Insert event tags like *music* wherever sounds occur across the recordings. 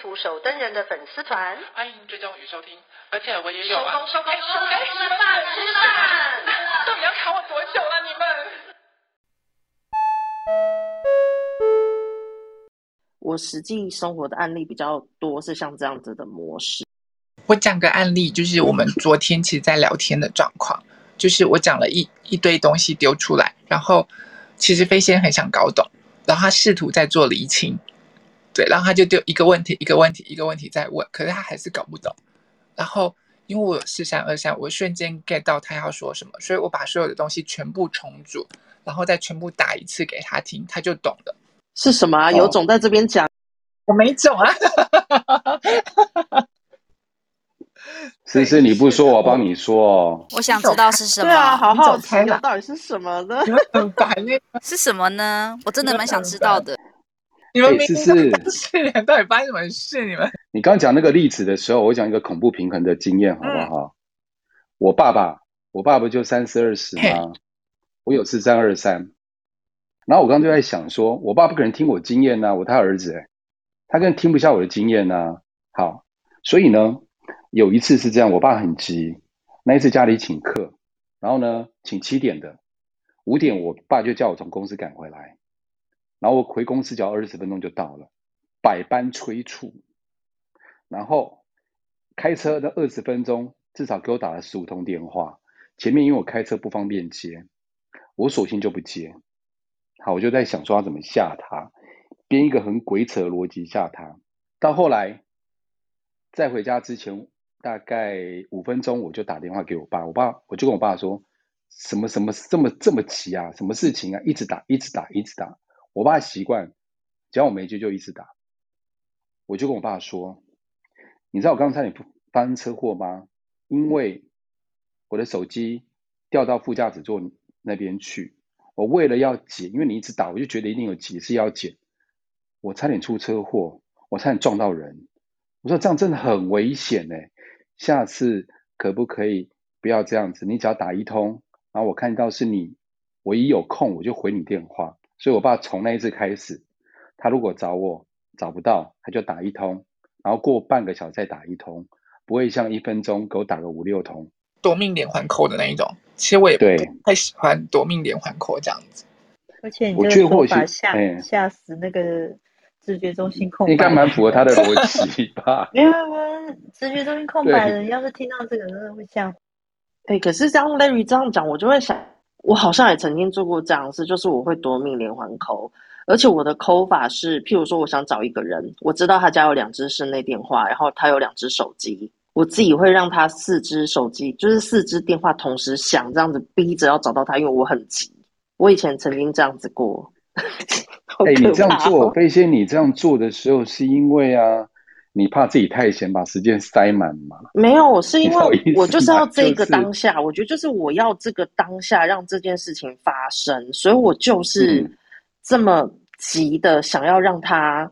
图手登人的粉丝团，欢迎追踪与收听，而且我也有啊。收工收工收工，吃饭吃饭，到底要卡我多久了你们？我实际生活的案例比较多，是像这样子的模式。我讲个案例，就是我们昨天其实在聊天的状况，就是我讲了一一堆东西丢出来，然后其实飞仙很想搞懂，然后他试图在做厘清。对，然后他就丢一个问题，一个问题，一个问题在问，可是他还是搞不懂。然后因为我有四三二三，我瞬间 get 到他要说什么，所以我把所有的东西全部重组，然后再全部打一次给他听，他就懂了。是什么啊？有种在这边讲，我没种啊！思思，你不说，我帮你说哦。我想知道是什么。对啊，好好奇啊，到底是什么呢？*laughs* 很烦是什么呢？我真的蛮想知道的。你们明明是是，到底发生什么事？你们，你刚讲那个例子的时候，我讲一个恐怖平衡的经验，好不好？嗯、我爸爸，我爸爸就三四二十吗，我有四三二三。然后我刚刚就在想说，我爸不可能听我经验呐、啊，我他儿子诶，他更听不下我的经验呐、啊。好，所以呢，有一次是这样，我爸很急，那一次家里请客，然后呢，请七点的，五点我爸就叫我从公司赶回来。然后我回公司只要二十分钟就到了，百般催促，然后开车的二十分钟至少给我打了十五通电话，前面因为我开车不方便接，我索性就不接。好，我就在想说要怎么吓他，编一个很鬼扯的逻辑吓他。到后来在回家之前大概五分钟，我就打电话给我爸，我爸我就跟我爸说，什么什么这么这么急啊，什么事情啊，一直打一直打一直打。我爸习惯，只要我没接就一直打。我就跟我爸说：“你知道我刚才你发生车祸吗？因为我的手机掉到副驾驶座那边去，我为了要捡，因为你一直打，我就觉得一定有急事要捡，我差点出车祸，我差点撞到人。我说这样真的很危险呢，下次可不可以不要这样子？你只要打一通，然后我看到是你，我一有空我就回你电话。”所以，我爸从那一次开始，他如果找我找不到，他就打一通，然后过半个小时再打一通，不会像一分钟给我打个五六通，夺命连环扣的那一种。其实我也不太喜欢夺命连环扣这样子。*laughs* 而且你这个说法吓吓死那个直觉中心空白，应该蛮符合他的逻 *laughs* 辑吧？没有没有，直觉中心空白的人要是听到这个，真的会吓。对，可是像 Larry 这样讲，我就会想。我好像也曾经做过这样的事，就是我会夺命连环 call，而且我的 call 法是，譬如说我想找一个人，我知道他家有两只室内电话，然后他有两只手机，我自己会让他四只手机，就是四只电话同时响，这样子逼着要找到他，因为我很急。我以前曾经这样子过。*laughs* 哎、你这样做，飞仙，你这样做的时候是因为啊？你怕自己太闲，把时间塞满吗？没有，我是因为 *laughs* 我就是要这个当下，就是、我觉得就是我要这个当下让这件事情发生，所以我就是这么急的想要让他，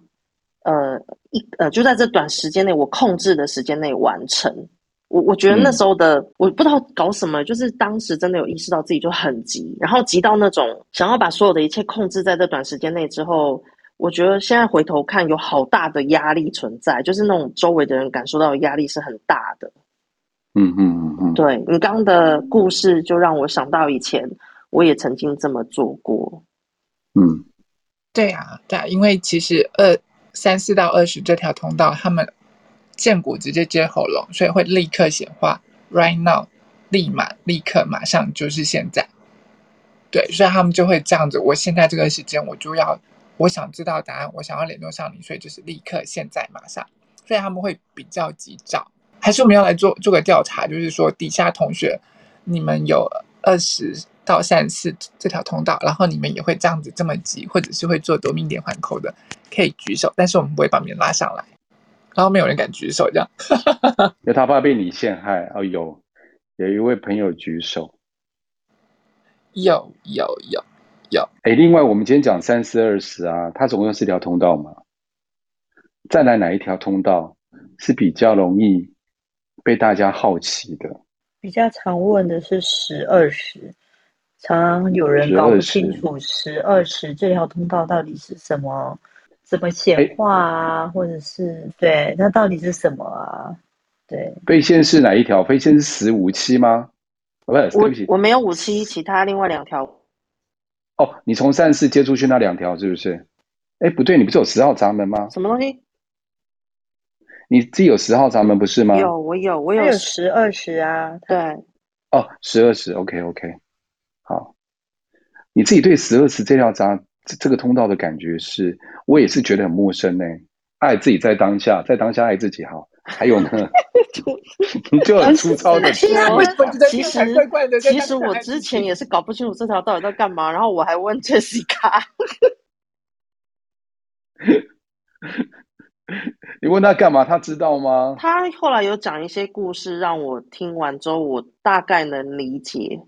呃，一呃就在这短时间内，我控制的时间内完成。我我觉得那时候的、嗯、我不知道搞什么，就是当时真的有意识到自己就很急，然后急到那种想要把所有的一切控制在这短时间内之后。我觉得现在回头看，有好大的压力存在，就是那种周围的人感受到的压力是很大的。嗯嗯嗯嗯，对，你刚刚的故事就让我想到以前我也曾经这么做过。嗯，对啊，对啊，因为其实二三四到二十这条通道，他们荐骨直接接喉咙，所以会立刻显化 right now，立马立刻马上就是现在。对，所以他们就会这样子，我现在这个时间我就要。我想知道答案，我想要联络上你，所以就是立刻、现在、马上，所以他们会比较急躁。还是我们要来做做个调查，就是说底下同学，你们有二十到三十四这条通道，然后你们也会这样子这么急，或者是会做夺命连环扣的，可以举手，但是我们不会把你们拉上来。然后没有人敢举手，这样，*laughs* 因为他怕被你陷害。哦，有有一位朋友举手，有有有有。哎，另外我们今天讲三四二十啊，它总共有四条通道嘛，再来哪一条通道是比较容易被大家好奇的？比较常问的是十二十，常常有人搞不清楚十二十这条通道到底是什么，怎么显化啊，或者是对它到底是什么啊？对，飞仙是哪一条？飞仙是十五七吗？不是，我我没有五七，其他另外两条。哦，你从善事接出去那两条是不是？哎，不对，你不是有十号闸门吗？什么东西？你自己有十号闸门不是吗？有，我有，我有十二十啊。对，哦，十二十，OK OK，好。你自己对十二十这条闸这这个通道的感觉是，我也是觉得很陌生呢。爱自己在当下，在当下爱自己好。还有呢，*laughs* 你 *laughs* 就很粗糙的说，其实其实我之前也是搞不清楚这条到底在干嘛，然后我还问 *laughs* Jessica。*laughs* 你问他干嘛？他知道吗？他后来有讲一些故事，让我听完之后，我大概能理解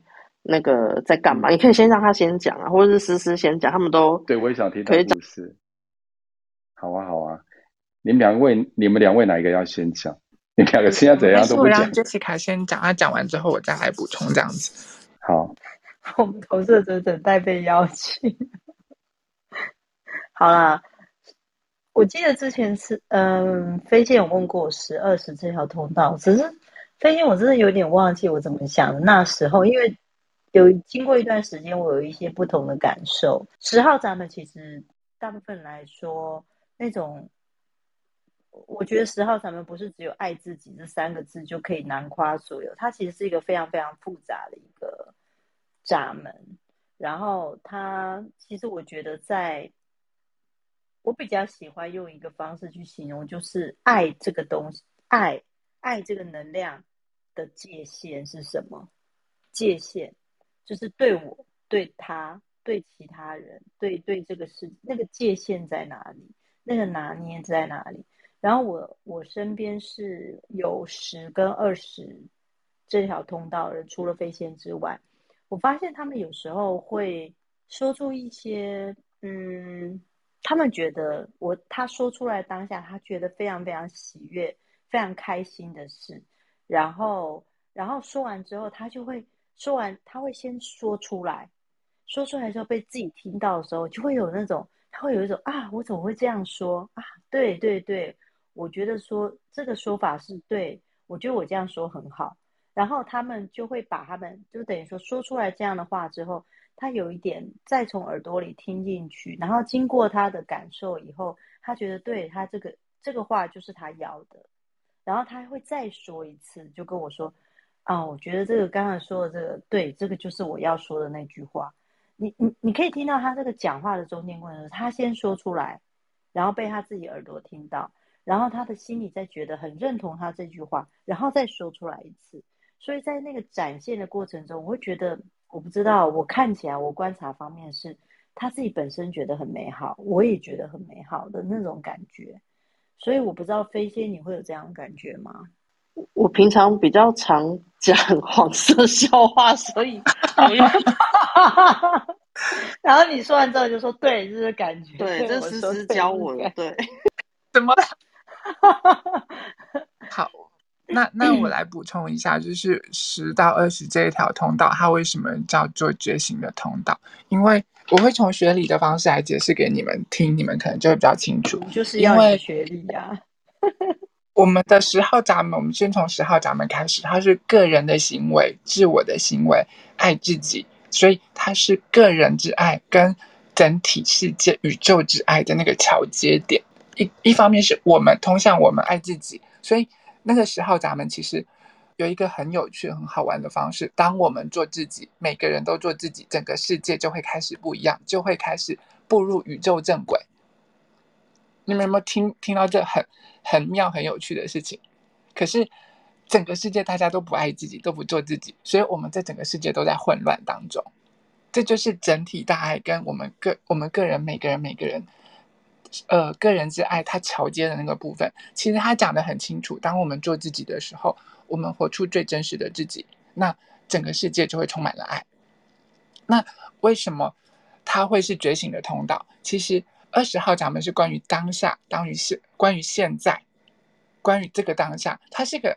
那个在干嘛。你可以先让他先讲啊，或者是思思先讲，他们都对，我也想听他故事。好啊，好啊，你们两位，你们两位哪一个要先讲？*laughs* 你们两个现在怎样都不讲。让 Jessica 先讲，他讲完之后我再来补充，这样子。好，*laughs* 我们投射者等待被邀请。*laughs* 好啦。我记得之前是，嗯，飞剑有问过我十二十这条通道，只是飞剑我真的有点忘记我怎么想的。那时候因为有经过一段时间，我有一些不同的感受。十号闸门其实大部分来说，那种我觉得十号闸门不是只有爱自己这三个字就可以囊括所有，它其实是一个非常非常复杂的一个闸门。然后它其实我觉得在。我比较喜欢用一个方式去形容，就是爱这个东西，爱爱这个能量的界限是什么？界限就是对我、对他、对其他人、对对这个事，那个界限在哪里？那个拿捏在哪里？然后我我身边是有十跟二十这条通道的，除了飞仙之外，我发现他们有时候会说出一些嗯。他们觉得我他说出来当下，他觉得非常非常喜悦、非常开心的事，然后然后说完之后，他就会说完，他会先说出来，说出来之后被自己听到的时候，就会有那种他会有一种啊，我怎么会这样说啊？对对对，我觉得说这个说法是对，我觉得我这样说很好，然后他们就会把他们就等于说说出来这样的话之后。他有一点再从耳朵里听进去，然后经过他的感受以后，他觉得对他这个这个话就是他要的，然后他会再说一次，就跟我说：“啊，我觉得这个刚才说的这个对，这个就是我要说的那句话。”你你你可以听到他这个讲话的中间过程，他先说出来，然后被他自己耳朵听到，然后他的心里再觉得很认同他这句话，然后再说出来一次。所以在那个展现的过程中，我会觉得。我不知道，我看起来，我观察方面是他自己本身觉得很美好，我也觉得很美好的那种感觉，所以我不知道飞仙你会有这样的感觉吗？我平常比较常讲 *laughs* 黄色笑话，所以，*laughs* 然后你说完之后就说对，这是感觉，对，这思思教我的，对，*laughs* 怎么？*laughs* 好。那那我来补充一下，就是十到二十这一条通道，它为什么叫做觉醒的通道？因为我会从学理的方式来解释给你们听，你们可能就会比较清楚。就是要学学理呀。*laughs* 我们的十号闸门，我们先从十号闸门开始，它是个人的行为、自我的行为、爱自己，所以它是个人之爱跟整体世界、宇宙之爱的那个桥接点。一一方面是我们通向我们爱自己，所以。那个时候咱们其实有一个很有趣、很好玩的方式。当我们做自己，每个人都做自己，整个世界就会开始不一样，就会开始步入宇宙正轨。你们有没有听听到这很很妙、很有趣的事情？可是整个世界大家都不爱自己，都不做自己，所以我们在整个世界都在混乱当中。这就是整体大爱跟我们个我们个人每个人每个人呃个人之爱，他桥接的那个部分，其实他讲得很清楚。当我们做自己的时候，我们活出最真实的自己，那整个世界就会充满了爱。那为什么他会是觉醒的通道？其实二十号闸门是关于当下，关于现，关于现在，关于这个当下。它是一个，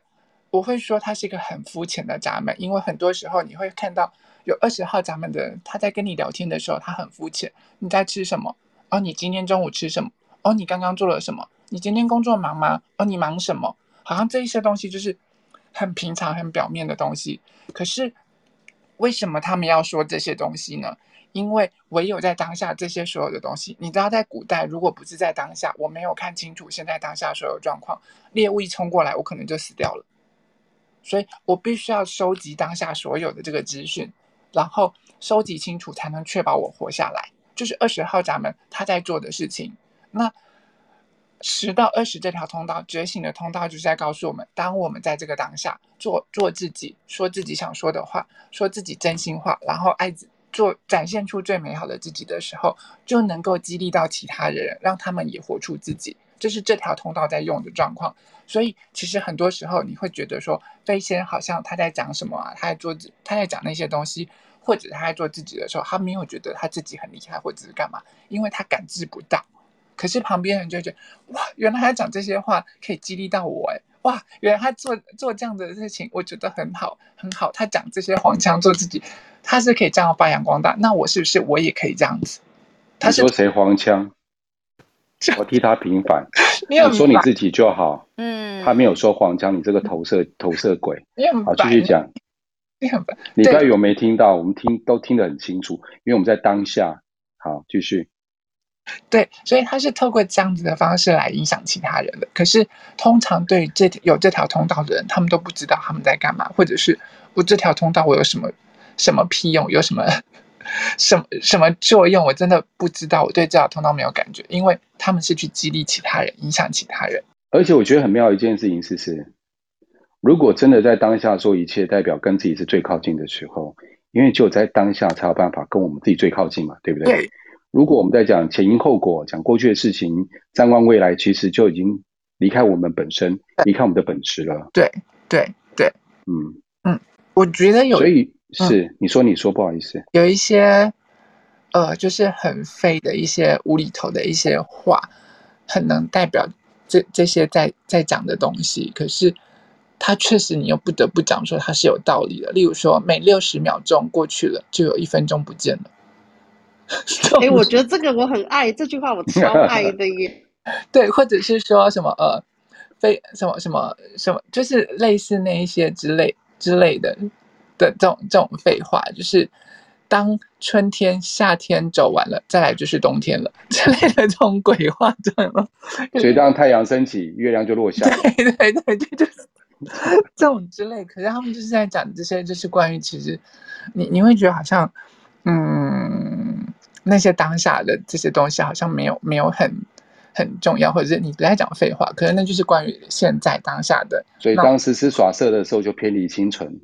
我会说它是一个很肤浅的闸门，因为很多时候你会看到有二十号闸门的人，他在跟你聊天的时候，他很肤浅。你在吃什么？哦，你今天中午吃什么？哦，你刚刚做了什么？你今天工作忙吗？哦，你忙什么？好像这一些东西就是很平常、很表面的东西。可是为什么他们要说这些东西呢？因为唯有在当下，这些所有的东西，你知道，在古代，如果不是在当下，我没有看清楚现在当下所有状况，猎物一冲过来，我可能就死掉了。所以我必须要收集当下所有的这个资讯，然后收集清楚，才能确保我活下来。就是二十号闸门他在做的事情。那十到二十这条通道，觉醒的通道，就是在告诉我们：当我们在这个当下做做自己，说自己想说的话，说自己真心话，然后爱做展现出最美好的自己的时候，就能够激励到其他人，让他们也活出自己。这是这条通道在用的状况。所以，其实很多时候你会觉得说，飞仙好像他在讲什么啊？他在做，他在讲那些东西。或者他在做自己的时候，他没有觉得他自己很厉害，或者是干嘛，因为他感知不到。可是旁边人就觉得，哇，原来他讲这些话可以激励到我，哎，哇，原来他做做这样的事情，我觉得很好，很好。他讲这些黄腔 *laughs* 做自己，他是可以这样发扬光大。那我是不是我也可以这样子？他是说谁黄腔？*laughs* 我替他平反。*laughs* 你说你自己就好。嗯。他没有说黄腔，你这个投射投射鬼。好，继续讲。你不要以为我没听到，我们听都听得很清楚，因为我们在当下。好，继续。对，所以他是透过这样子的方式来影响其他人的。可是通常对这有这条通道的人，他们都不知道他们在干嘛，或者是我这条通道我有什么什么屁用，有什么 *laughs* 什么什么作用，我真的不知道。我对这条通道没有感觉，因为他们是去激励其他人，影响其他人。而且我觉得很妙一件事情是是。如果真的在当下做一切，代表跟自己是最靠近的时候，因为只有在当下才有办法跟我们自己最靠近嘛，对不对？对。如果我们在讲前因后果，讲过去的事情，展望未来，其实就已经离开我们本身，离开我们的本质了。对对对，嗯嗯，我觉得有，所以是、嗯、你说你说不好意思，有一些呃，就是很废的一些无厘头的一些话，很能代表这这些在在讲的东西，可是。他确实，你又不得不讲说它是有道理的。例如说，每六十秒钟过去了，就有一分钟不见了。哎、欸，我觉得这个我很爱这句话，我超爱的耶。对，或者是说什么呃，非什么什么什么，就是类似那一些之类之类的的这种这种废话，就是当春天、夏天走完了，再来就是冬天了 *laughs* 之类的这种鬼话，对吗？所以当太阳升起，月亮就落下。对对对，对就是。*laughs* 这种之类，可是他们就是在讲这些，就是关于其实你你会觉得好像，嗯，那些当下的这些东西好像没有没有很很重要，或者是你不在讲废话，可是那就是关于现在当下的。所以当时是耍色的时候就偏离清纯。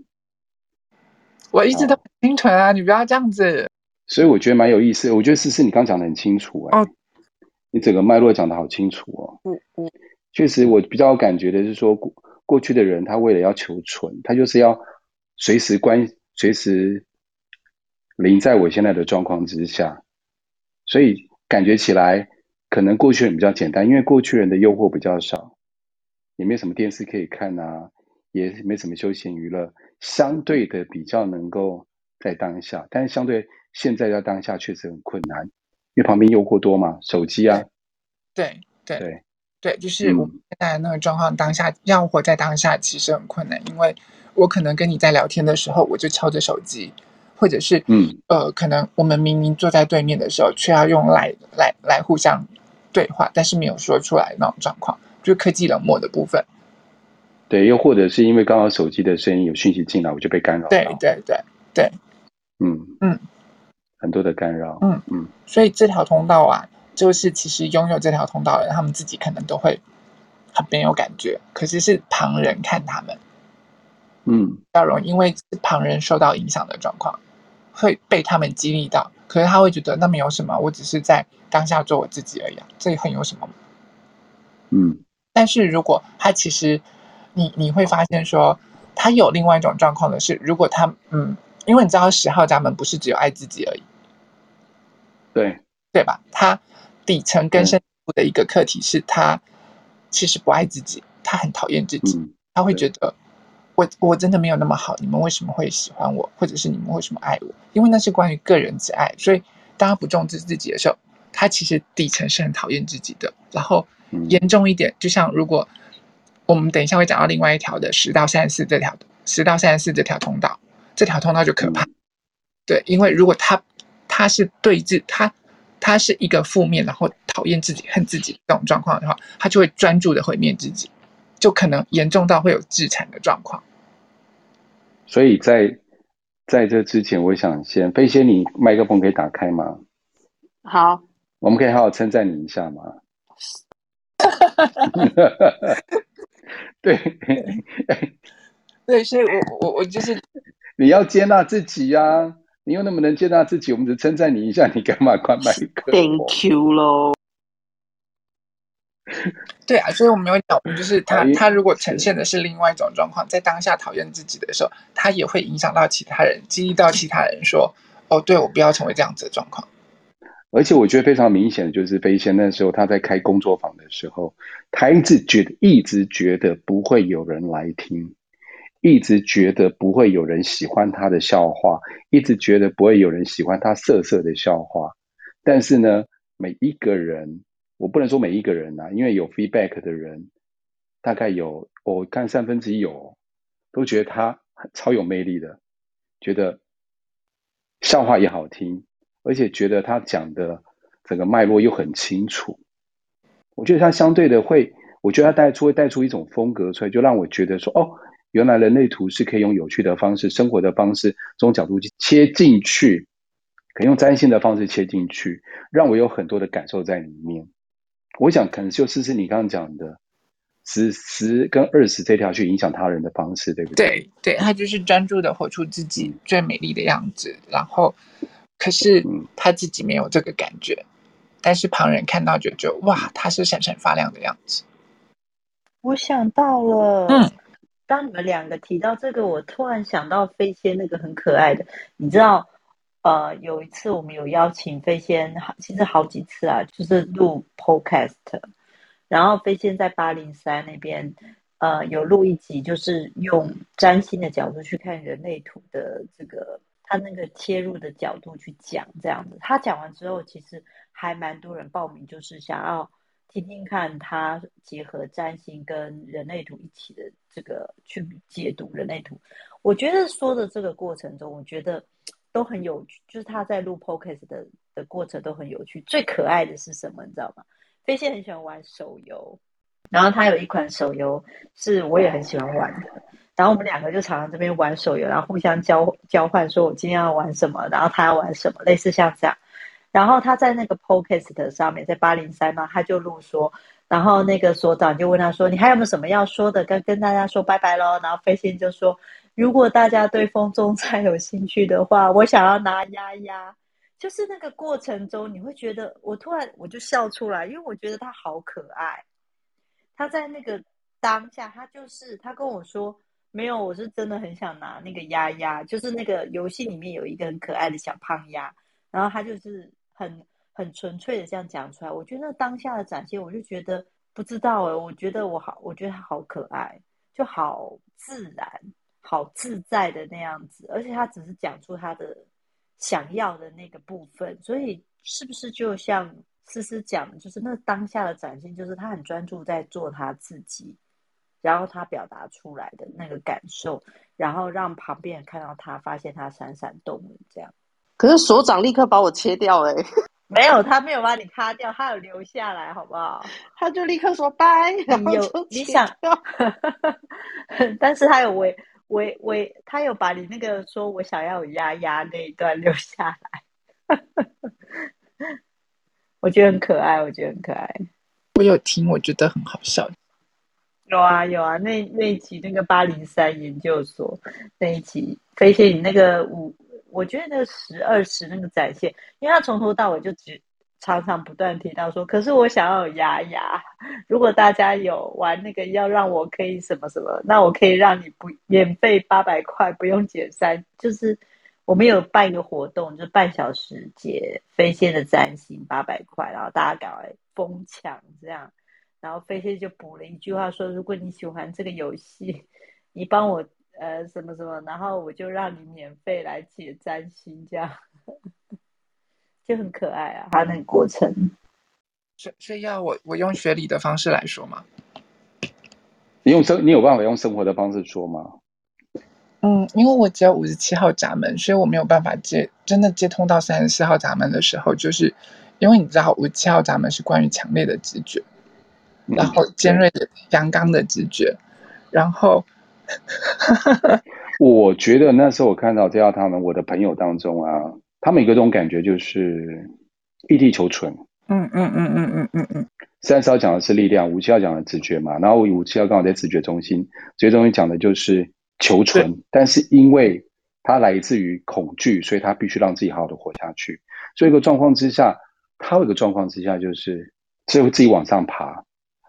我一直都很清纯啊，你不要这样子。所以我觉得蛮有意思，我觉得思思你刚讲的很清楚哎、欸。哦，你整个脉络讲的好清楚哦。嗯嗯，确实我比较有感觉的是说。过去的人，他为了要求存，他就是要随时关，随时临在我现在的状况之下，所以感觉起来可能过去人比较简单，因为过去人的诱惑比较少，也没什么电视可以看啊，也没什么休闲娱乐，相对的比较能够在当下，但是相对现在在当下确实很困难，因为旁边诱惑多嘛，手机啊，对对对。对对，就是我们现在那个状况，当下要活在当下其实很困难，因为我可能跟你在聊天的时候，我就敲着手机，或者是嗯呃，可能我们明明坐在对面的时候，却要用来来来互相对话，但是没有说出来那种状况，就是科技冷漠的部分。对，又或者是因为刚好手机的声音有讯息进来，我就被干扰。对对对对，嗯嗯，很多的干扰，嗯嗯，所以这条通道啊。就是其实拥有这条通道的人，他们自己可能都会很没有感觉，可是是旁人看他们，嗯，比较容易因为旁人受到影响的状况，会被他们激励到。可可是他会觉得那没有什么，我只是在当下做我自己而已，这很有什么？嗯。但是如果他其实，你你会发现说，他有另外一种状况的是，如果他嗯，因为你知道十号家门不是只有爱自己而已，对对吧？他底层根深部的一个课题是他其实不爱自己，他很讨厌自己，嗯、他会觉得。我我真的没有那么好，你们为什么会喜欢我，或者是你们为什么爱我？因为那是关于个人之爱，所以当他不重视自己的时候，他其实底层是很讨厌自己的。然后严重一点，就像如果我们等一下会讲到另外一条的十到三十四这条十到三十四这条通道，这条通道就可怕。对，因为如果他他是对峙，他他是一个负面，然后讨厌自己、恨自己这种状况的话，他就会专注的毁灭自己。就可能严重到会有自残的状况，所以在在这之前，我想先飞仙，你麦克风可以打开吗？好，我们可以好好称赞你一下吗？*laughs* 对，对，所以我我我就是你要接纳自己呀、啊，你又那么能接纳自己，我们只称赞你一下，你干嘛关麦克？Thank you 喽。对啊，所以我们有讲，就是他他如果呈现的是另外一种状况，在当下讨厌自己的时候，他也会影响到其他人，激励到其他人说：“哦，对，我不要成为这样子的状况。”而且我觉得非常明显的，就是飞仙那时候他在开工作坊的时候，他一直觉得一直觉得不会有人来听，一直觉得不会有人喜欢他的笑话，一直觉得不会有人喜欢他色色的笑话。但是呢，每一个人。我不能说每一个人呐、因为有 feedback 的人，大概有我看三分之一有，都觉得他超有魅力的，觉得笑话也好听，而且觉得他讲的整个脉络又很清楚。我觉得他相对的会，我觉得他带出会带出一种风格出来，就让我觉得说，哦，原来人类图是可以用有趣的方式、生活的方式这种角度去切进去，可以用占星的方式切进去，让我有很多的感受在里面。我想，可能就是是你刚刚讲的十十跟二十这条去影响他人的方式，对不对？对，对，他就是专注的活出自己最美丽的样子，然后可是他自己没有这个感觉，嗯、但是旁人看到就觉得哇，他是闪闪发亮的样子。我想到了，嗯，当你们两个提到这个，我突然想到飞仙那个很可爱的，你知道。呃，有一次我们有邀请飞仙，其实好几次啊，就是录 podcast，然后飞仙在八零三那边，呃，有录一集，就是用占星的角度去看人类图的这个，他那个切入的角度去讲这样子。他讲完之后，其实还蛮多人报名，就是想要听听看他结合占星跟人类图一起的这个去解读人类图。我觉得说的这个过程中，我觉得。都很有趣，就是他在录 podcast 的的过程都很有趣。最可爱的是什么，你知道吗？飞仙很喜欢玩手游，然后他有一款手游是我也很喜欢玩的。然后我们两个就常常这边玩手游，然后互相交交换，说我今天要玩什么，然后他要玩什么，类似像这样。然后他在那个 podcast 上面，在八零三嘛，他就录说，然后那个所长就问他说：“你还有没有什么要说的？跟跟大家说拜拜喽。”然后飞仙就说。如果大家对风中菜有兴趣的话，我想要拿鸭鸭。就是那个过程中，你会觉得我突然我就笑出来，因为我觉得他好可爱。他在那个当下，他就是他跟我说没有，我是真的很想拿那个鸭鸭，就是那个游戏里面有一个很可爱的小胖鸭，然后他就是很很纯粹的这样讲出来。我觉得那当下的展现，我就觉得不知道哎，我觉得我好，我觉得他好可爱，就好自然。好自在的那样子，而且他只是讲出他的想要的那个部分，所以是不是就像思思讲，就是那当下的展现，就是他很专注在做他自己，然后他表达出来的那个感受，然后让旁边人看到他，发现他闪闪动这样。可是所长立刻把我切掉哎、*laughs* 没有，他没有把你卡掉，他有留下来，好不好？他就立刻说拜，然后有你想，*laughs* 但是他有为。我我他有把你那个说我想要有鸭鸭那一段留下来，*laughs* 我觉得很可爱，我觉得很可爱。我有听，我觉得很好笑。有啊有啊，那那一集那个八零三研究所那一集，飞仙你那个五我觉得那个十二十那个展现，因为他从头到尾就只常常不断提到说，可是我想要有牙牙。如果大家有玩那个要让我可以什么什么，那我可以让你不免费八百块，不用减三。就是我们有办一个活动，就是半小时解飞仙的占星八百块，然后大家赶快疯抢这样。然后飞仙就补了一句话说：“如果你喜欢这个游戏，你帮我呃什么什么，然后我就让你免费来解占星，这样 *laughs* 就很可爱啊。”他那个过程，所所以要我我用学理的方式来说吗？你用生你有办法用生活的方式说吗？嗯，因为我只有五十七号闸门，所以我没有办法接真的接通到三十四号闸门的时候，就是因为你知道五十七号闸门是关于强烈的直觉。然后尖锐的阳刚的直觉，然后，*laughs* 我觉得那时候我看到这条他们我的朋友当中啊，他们有一种感觉就是异地求存。嗯嗯嗯嗯嗯嗯嗯。三十号讲的是力量，五七号讲的直觉嘛，然后五七号刚好在直觉中心，直觉中心讲的就是求存，但是因为它来自于恐惧，所以他必须让自己好好的活下去。所以一个状况之下，他有一个状况之下就是只有自己往上爬。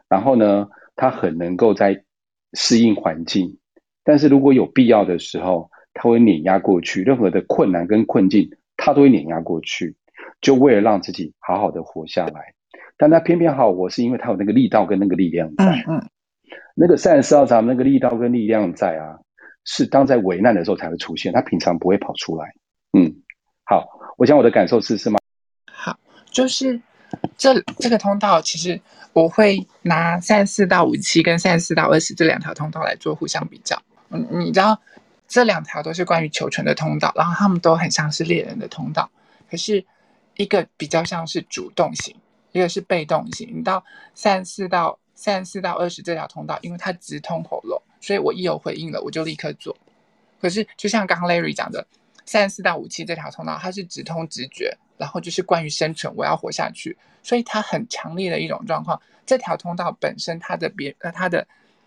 然后呢，他很能够在适应环境，但是如果有必要的时候，他会碾压过去，任何的困难跟困境，他都会碾压过去，就为了让自己好好的活下来。但他偏偏好我，是因为他有那个力道跟那个力量在。嗯嗯，那个三十四号闸那个力道跟力量在啊，是当在危难的时候才会出现，他平常不会跑出来。嗯，好，我讲我的感受是是吗？好，就是这这个通道其实。我会拿三十四到五十七跟三十四到二十这两条通道来做互相比较。嗯，你知道这两条都是关于求存的通道，然后他们都很像是猎人的通道。可是一个比较像是主动型，一个是被动型。你到三十四到三十四到二十这条通道，因为它直通喉咙，所以我一有回应了，我就立刻做。可是就像刚刚 Larry 讲的，三十四到五七这条通道，它是直通直觉。然后就是关于生存，我要活下去，所以它很强烈的一种状况。这条通道本身，它的别呃，它的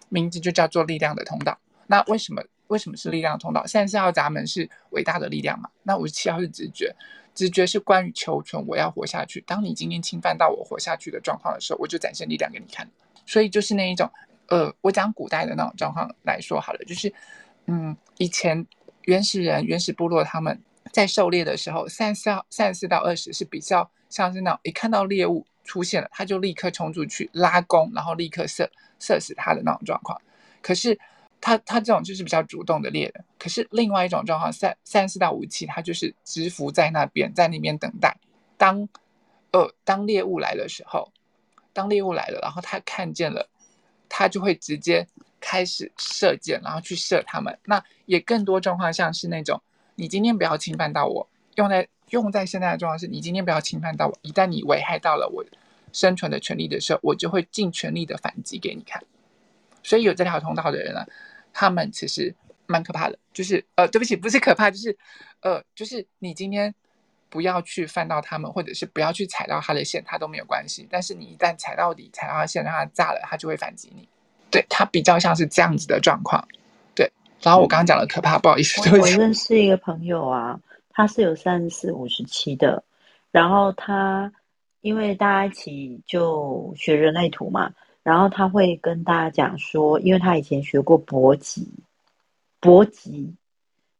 名字就叫做力量的通道。那为什么为什么是力量通道？三十四号闸门是伟大的力量嘛？那五十七号是直觉，直觉是关于求存，我要活下去。当你今天侵犯到我活下去的状况的时候，我就展现力量给你看。所以就是那一种，呃，我讲古代的那种状况来说好了，就是嗯，以前原始人、原始部落他们。在狩猎的时候，三十四、三十四到二十是比较像是那种一看到猎物出现了，他就立刻冲出去拉弓，然后立刻射射死他的那种状况。可是他他这种就是比较主动的猎人。可是另外一种状况，三三四到五十七，他就是蛰伏在那边，在那边等待。当呃当猎物来的时候，当猎物来了，然后他看见了，他就会直接开始射箭，然后去射他们。那也更多状况像是那种。你今天不要侵犯到我，用在用在现在的状况是，你今天不要侵犯到我。一旦你危害到了我生存的权利的时候，我就会尽全力的反击给你看。所以有这条通道的人呢，他们其实蛮可怕的。就是呃，对不起，不是可怕，就是呃，就是你今天不要去犯到他们，或者是不要去踩到他的线，他都没有关系。但是你一旦踩到底，踩到他线，让他炸了，他就会反击你。对，他比较像是这样子的状况。对然后我刚刚讲的可怕，不好意思。我我认识一个朋友啊，他是有三十四、五十七的，然后他因为大家一起就学人类图嘛，然后他会跟大家讲说，因为他以前学过搏击，搏击，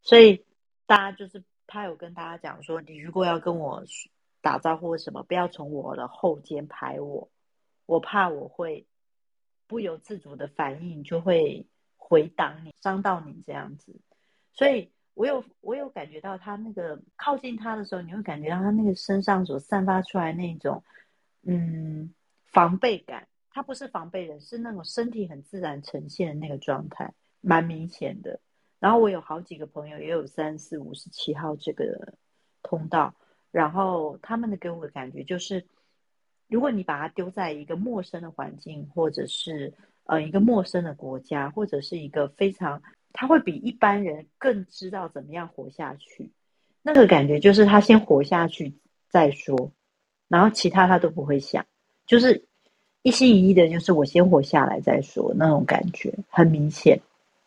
所以大家就是他有跟大家讲说，你如果要跟我打招呼什么，不要从我的后肩拍我，我怕我会不由自主的反应就会。回挡你，伤到你这样子，所以我有我有感觉到他那个靠近他的时候，你会感觉到他那个身上所散发出来那种嗯防备感。他不是防备人，是那种身体很自然呈现的那个状态，蛮明显的。然后我有好几个朋友也有三四五十七号这个通道，然后他们的给我的感觉就是，如果你把他丢在一个陌生的环境，或者是。呃，一个陌生的国家，或者是一个非常，他会比一般人更知道怎么样活下去。那个感觉就是他先活下去再说，然后其他他都不会想，就是一心一意的，就是我先活下来再说那种感觉，很明显，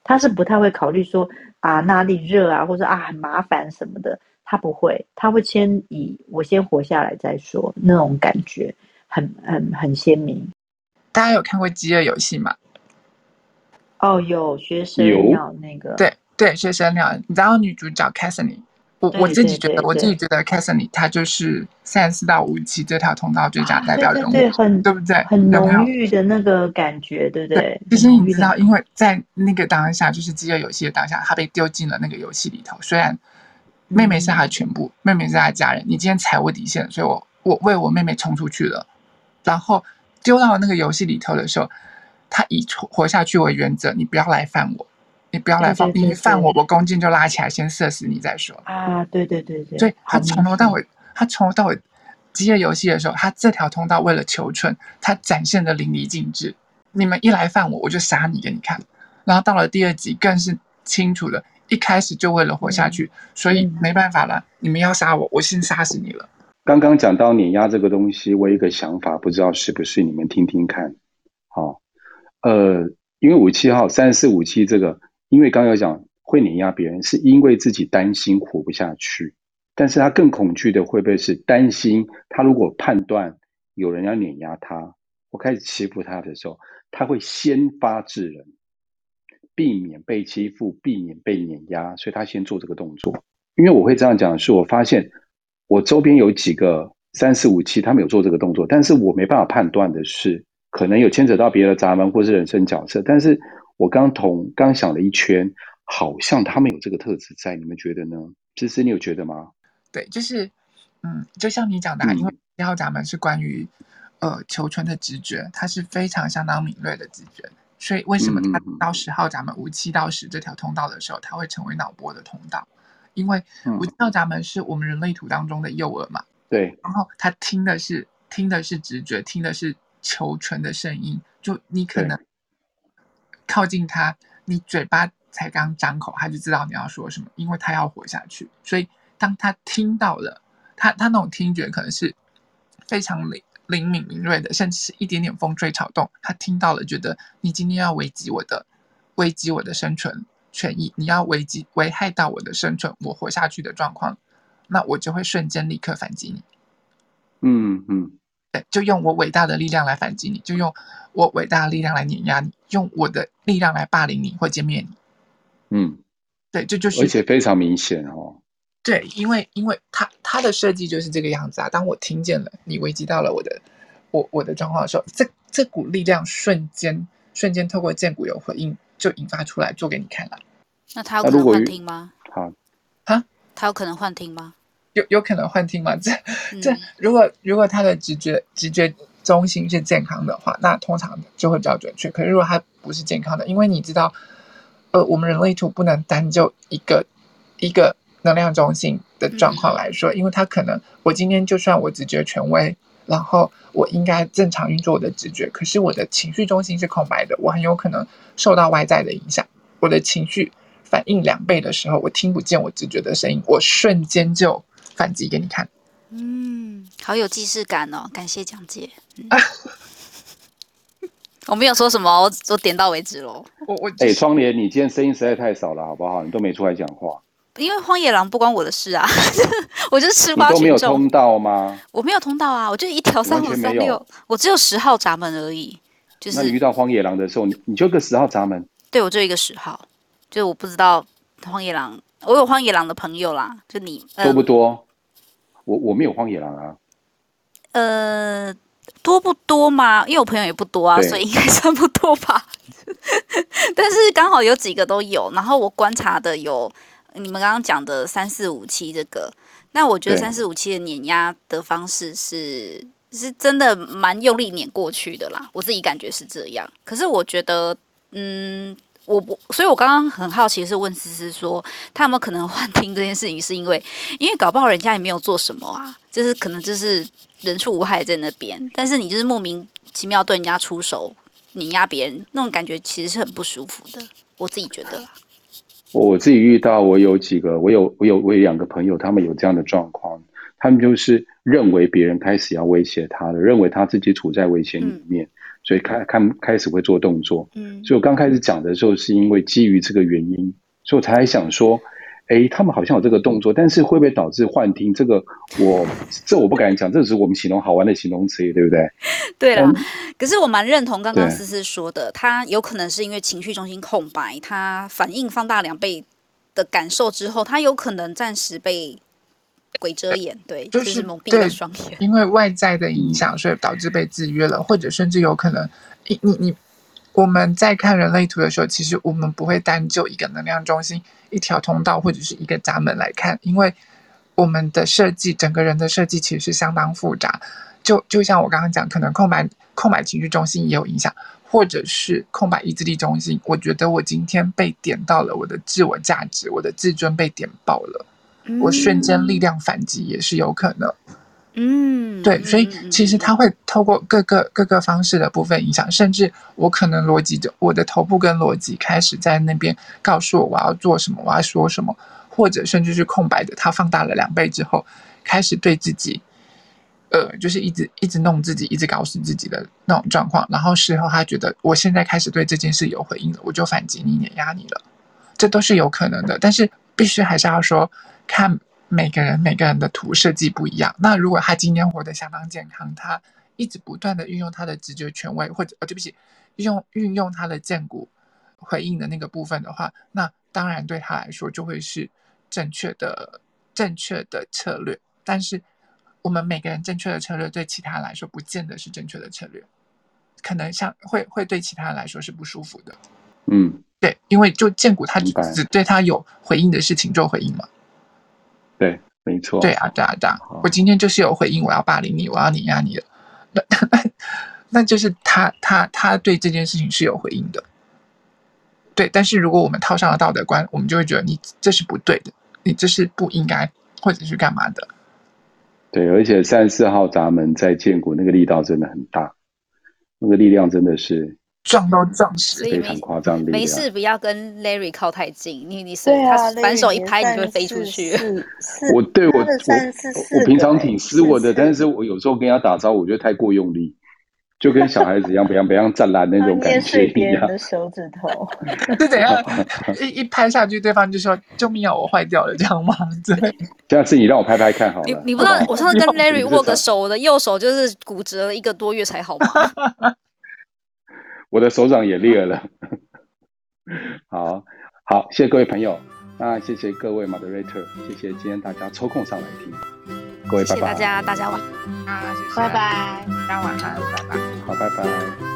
他是不太会考虑说啊哪里热啊，或者啊很麻烦什么的，他不会，他会先以我先活下来再说，那种感觉很很很鲜明。大家有看过《饥饿游戏》吗？哦，有学生鸟那个，对对，学生鸟，你知道女主角 Cassidy 我我自己觉得，我自己觉得 Cassidy 她就是三十四到五期这条通道最佳代表人物，对，很对不对？很浓郁的那个感觉，对不对？其实你知道，因为在那个当下，就是饥饿游戏的当下，他被丢进了那个游戏里头。虽然妹妹是他的全部，妹妹是他的家人，你今天踩我底线，所以我我为我妹妹冲出去了，然后丢到那个游戏里头的时候。他以活下去为原则，你不要来犯我，你不要来犯，你犯我，我弓箭就拉起来，先射死你再说。啊，对对对对。所以他从头到尾，他从头到尾，饥饿游戏的时候，他这条通道为了求存，他展现的淋漓尽致。你们一来犯我，我就杀你给你看。然后到了第二集，更是清楚的，一开始就为了活下去，所以没办法了，你们要杀我，我先杀死你了。刚刚讲到碾压这个东西，我有一个想法，不知道是不是你们听听看，好。呃，因为五七号三四五七这个，因为刚刚有讲会碾压别人，是因为自己担心活不下去，但是他更恐惧的会不会是担心他如果判断有人要碾压他，我开始欺负他的时候，他会先发制人，避免被欺负，避免被碾压，所以他先做这个动作。因为我会这样讲，是我发现我周边有几个三四五七，他们有做这个动作，但是我没办法判断的是。可能有牵扯到别的闸门或是人生角色，但是我刚同刚想了一圈，好像他们有这个特质在，你们觉得呢？其实你有觉得吗？对，就是，嗯，就像你讲的，嗯、因为一号闸门是关于呃求存的直觉，它是非常相当敏锐的直觉，所以为什么它到十号闸门五七到十这条通道的时候，它会成为脑波的通道？因为五七号闸门是我们人类图当中的右耳嘛，对，然后他听的是听的是直觉，听的是。求存的声音，就你可能靠近他，你嘴巴才刚张口，他就知道你要说什么，因为他要活下去。所以当他听到了，他他那种听觉可能是非常灵灵敏敏锐的，甚至是一点点风吹草动，他听到了，觉得你今天要危及我的，危及我的生存权益，你要危及危害到我的生存，我活下去的状况，那我就会瞬间立刻反击你。嗯嗯。就用我伟大的力量来反击你，就用我伟大的力量来碾压你，用我的力量来霸凌你或歼灭你。嗯，对，这就是，而且非常明显哦。对，因为因为他他的设计就是这个样子啊。当我听见了你危及到了我的我我的状况的时候，这这股力量瞬间瞬间透过剑骨有回应，就引发出来做给你看了。那他有可能幻听吗？好，啊，他有可能幻听吗？有有可能幻听吗？*laughs* 这这如果如果他的直觉直觉中心是健康的话，那通常就会比较准确。可是如果他不是健康的，因为你知道，呃，我们人类图不能单就一个一个能量中心的状况来说，因为他可能我今天就算我直觉权威，然后我应该正常运作我的直觉，可是我的情绪中心是空白的，我很有可能受到外在的影响，我的情绪反应两倍的时候，我听不见我直觉的声音，我瞬间就。反击给你看，嗯，好有既视感哦，感谢讲解。*laughs* 我没有说什么，我我点到为止喽。我我哎，窗帘，你今天声音实在太少了，好不好？你都没出来讲话。因为荒野狼不关我的事啊，*laughs* 我就是吃瓜群众。都没有通道吗？我没有通道啊，我就一条三五三六，我只有十号闸门而已。就是那你遇到荒野狼的时候，你你就个十号闸门？对，我就一个十号，就是我不知道荒野狼。我有荒野狼的朋友啦，就你、呃、多不多？我我没有荒野狼啊。呃，多不多嘛？因为我朋友也不多啊，所以应该算不多吧。*laughs* 但是刚好有几个都有，然后我观察的有你们刚刚讲的三四五七这个，那我觉得三四五七的碾压的方式是是真的蛮用力碾过去的啦，我自己感觉是这样。可是我觉得，嗯。我不，所以我刚刚很好奇是问思思说，他有没有可能幻听这件事情，是因为，因为搞不好人家也没有做什么啊，就是可能就是人畜无害在那边，但是你就是莫名其妙对人家出手碾压别人，那种感觉其实是很不舒服的。我自己觉得，我自己遇到我有几个，我有我有我有两个朋友，他们有这样的状况，他们就是认为别人开始要威胁他了，认为他自己处在危险里面。嗯所以开开开始会做动作，嗯，所以我刚开始讲的时候，是因为基于这个原因，所以我才想说，哎，他们好像有这个动作，但是会不会导致幻听？这个我这我不敢讲，这只是我们形容好玩的形容词，对不对？*laughs* 对啦，嗯、可是我蛮认同刚刚思思说的，他有可能是因为情绪中心空白，他反应放大两倍的感受之后，他有可能暂时被鬼遮眼，对，就是、就是蒙蔽了双眼，因为外在的影响，所以导致被制约了，或者甚至有可能，你你你。我们在看人类图的时候，其实我们不会单就一个能量中心、一条通道或者是一个闸门来看，因为我们的设计，整个人的设计其实是相当复杂。就就像我刚刚讲，可能空白空白情绪中心也有影响，或者是空白意志力中心。我觉得我今天被点到了我的自我价值，我的自尊被点爆了，我瞬间力量反击也是有可能。嗯，对，所以其实他会透过各个各个方式的部分影响，甚至我可能逻辑的，我的头部跟逻辑开始在那边告诉我我要做什么，我要说什么，或者甚至是空白的，它放大了两倍之后，开始对自己，呃，就是一直一直弄自己，一直搞死自己的那种状况，然后事后他觉得我现在开始对这件事有回应了，我就反击你，碾压你了，这都是有可能的，但是必须还是要说看。每个人每个人的图设计不一样。那如果他今天活得相当健康，他一直不断的运用他的直觉权威，或者呃，对不起，用运用他的荐骨回应的那个部分的话，那当然对他来说就会是正确的正确的策略。但是我们每个人正确的策略对其他人来说不见得是正确的策略，可能像会会对其他人来说是不舒服的。嗯，对，因为就荐骨他只对他有回应的事情做回应嘛。对，没错。对啊，对啊，对啊！我今天就是有回应，我要霸凌你，我要碾压你的，那那那就是他他他对这件事情是有回应的。对，但是如果我们套上了道德观，我们就会觉得你这是不对的，你这是不应该或者是干嘛的。对，而且三十四号闸门在建国那个力道真的很大，那个力量真的是。撞到撞死，非常夸张的。没事，不要跟 Larry 靠太近，你你是他反手一拍，你就会飞出去。*laughs* 我对我我我平常挺斯文的，但是我有时候跟他打招呼，我觉得太过用力，就跟小孩子一样，不要不要站烂那种感觉一样。的手指头，是怎样？一一拍下去，对方就说：“救命啊，我坏掉了！”这样吗？对。下次你让我拍拍看好了。你你不知道，我上次跟 *laughs* Larry 握个手，我的右手就是骨折了一个多月才好吗？*laughs* 我的手掌也裂了，*laughs* 好好，谢谢各位朋友，那谢谢各位 moderator，谢谢今天大家抽空上来听，各位拜拜，谢谢大家，大家晚，啊，谢谢，拜拜，大家晚安，拜拜，好，拜拜。